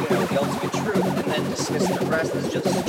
you know the ultimate truth and then dismiss the rest as just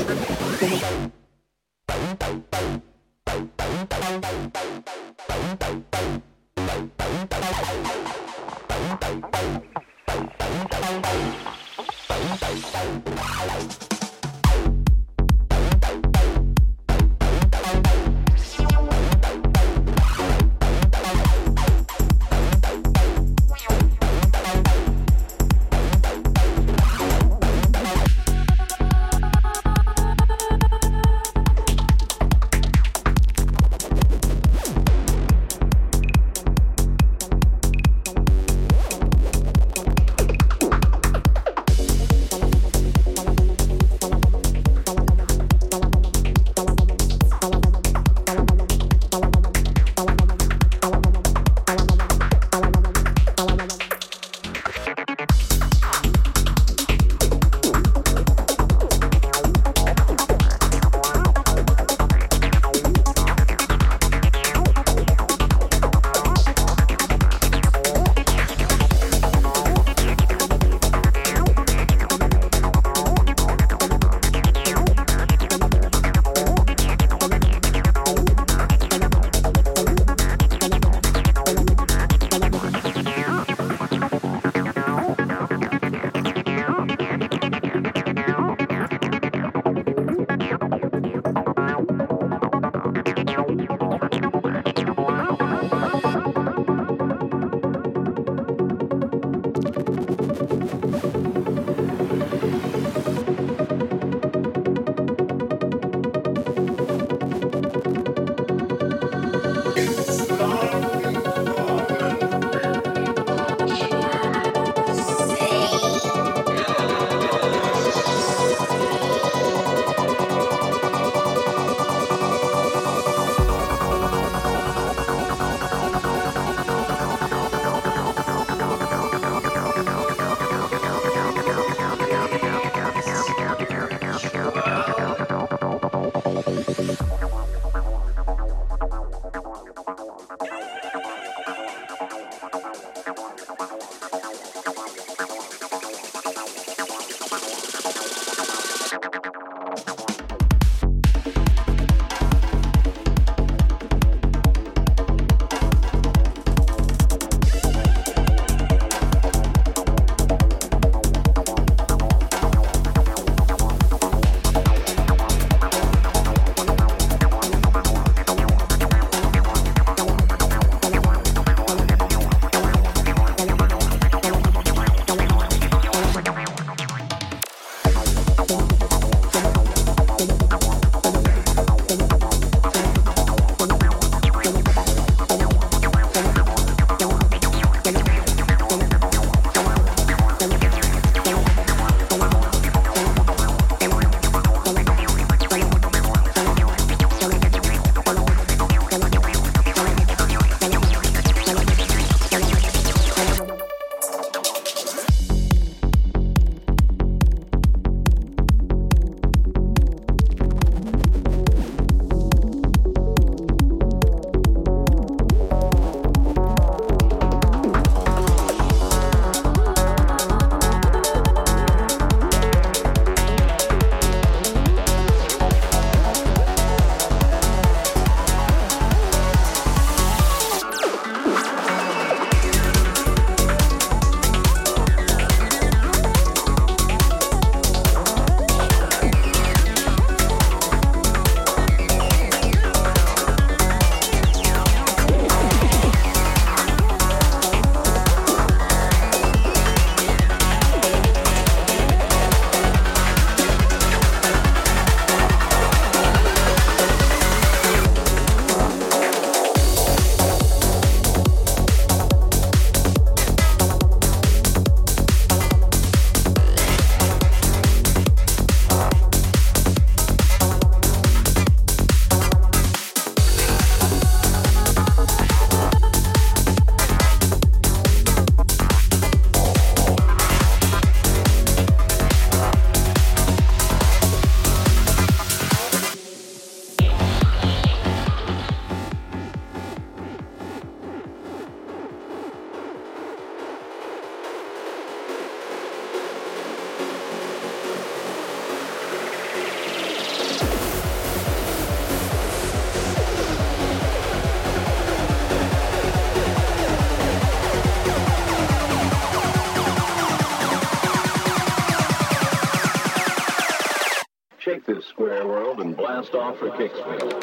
off for Kicksfield.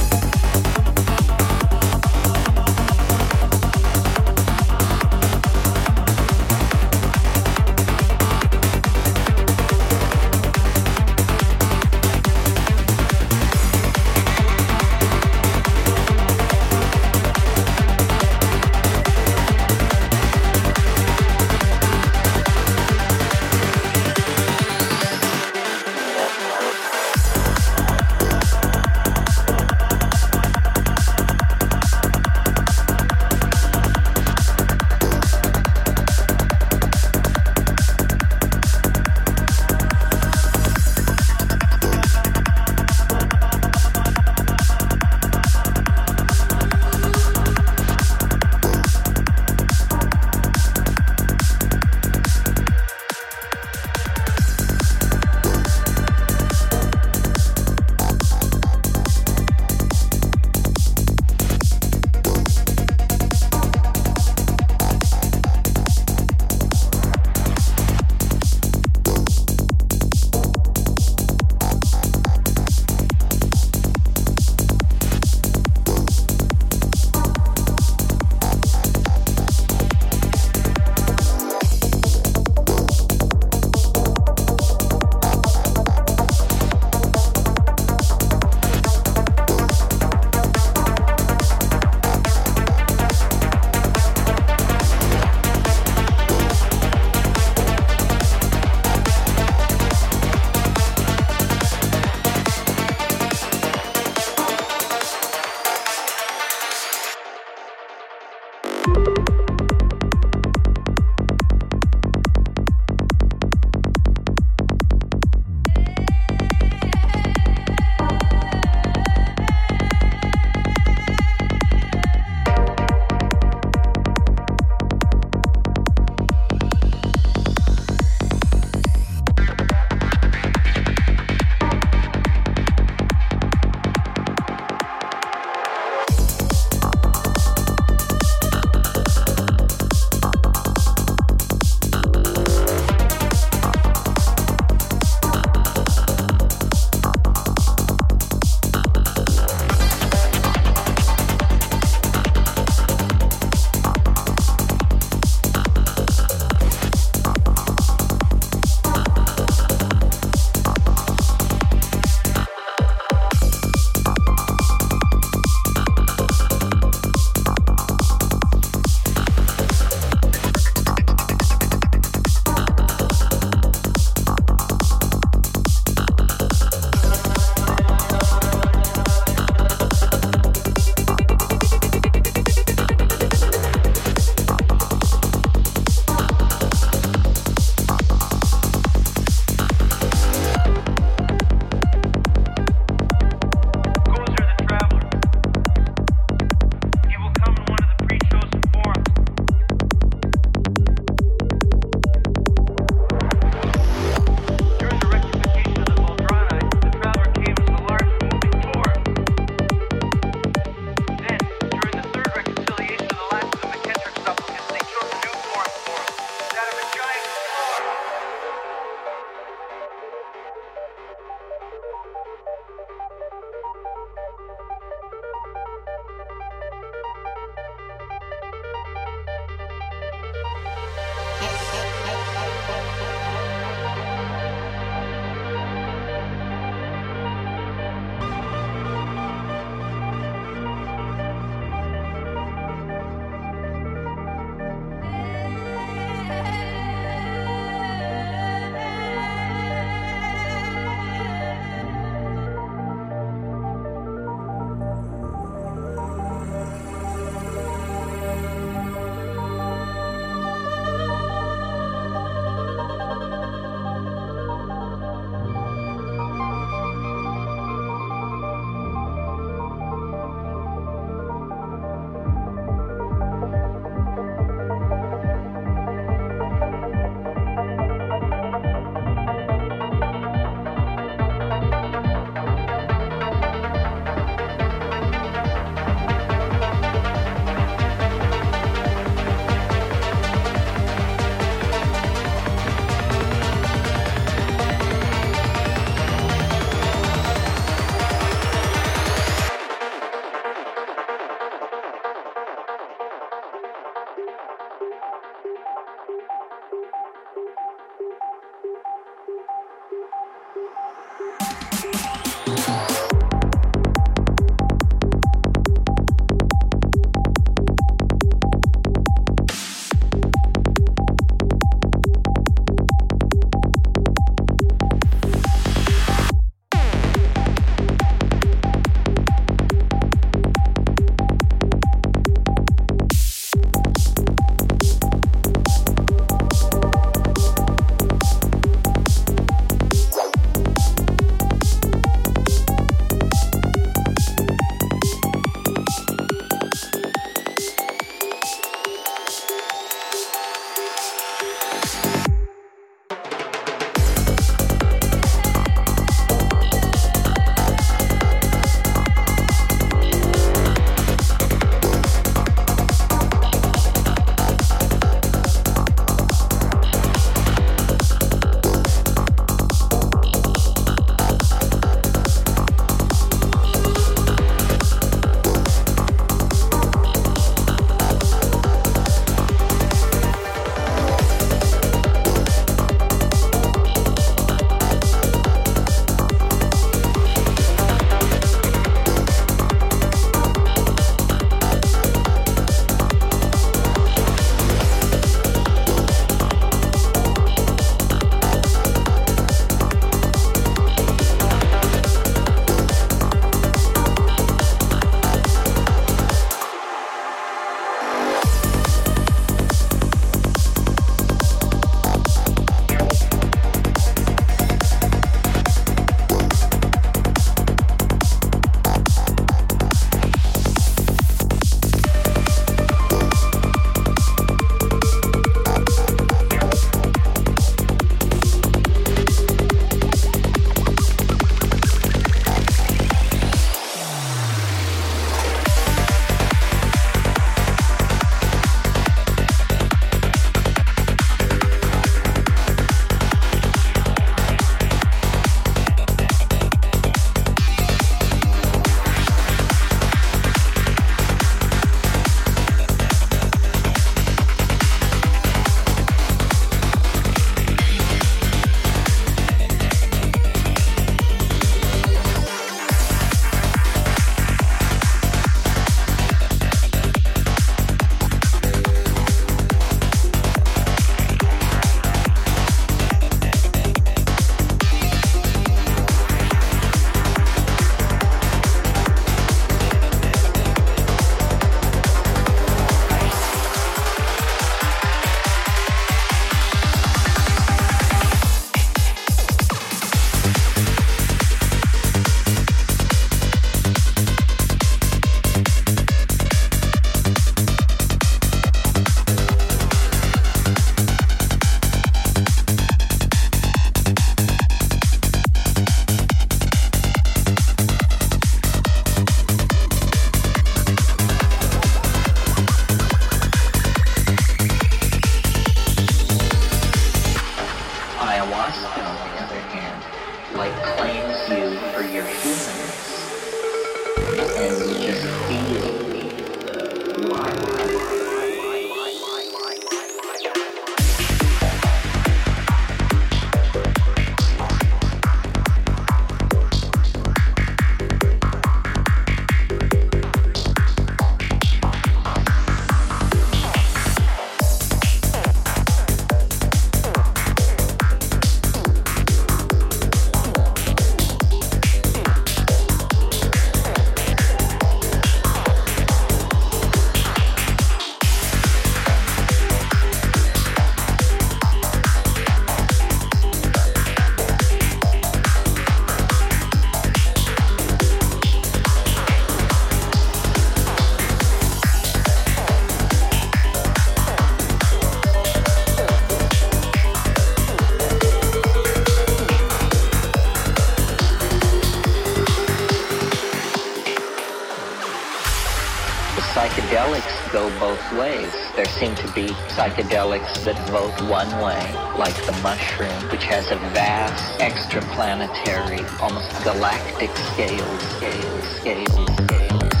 Psychedelics go both ways. There seem to be psychedelics that vote one way, like the mushroom, which has a vast extraplanetary, almost galactic scale, scale, scale, scale.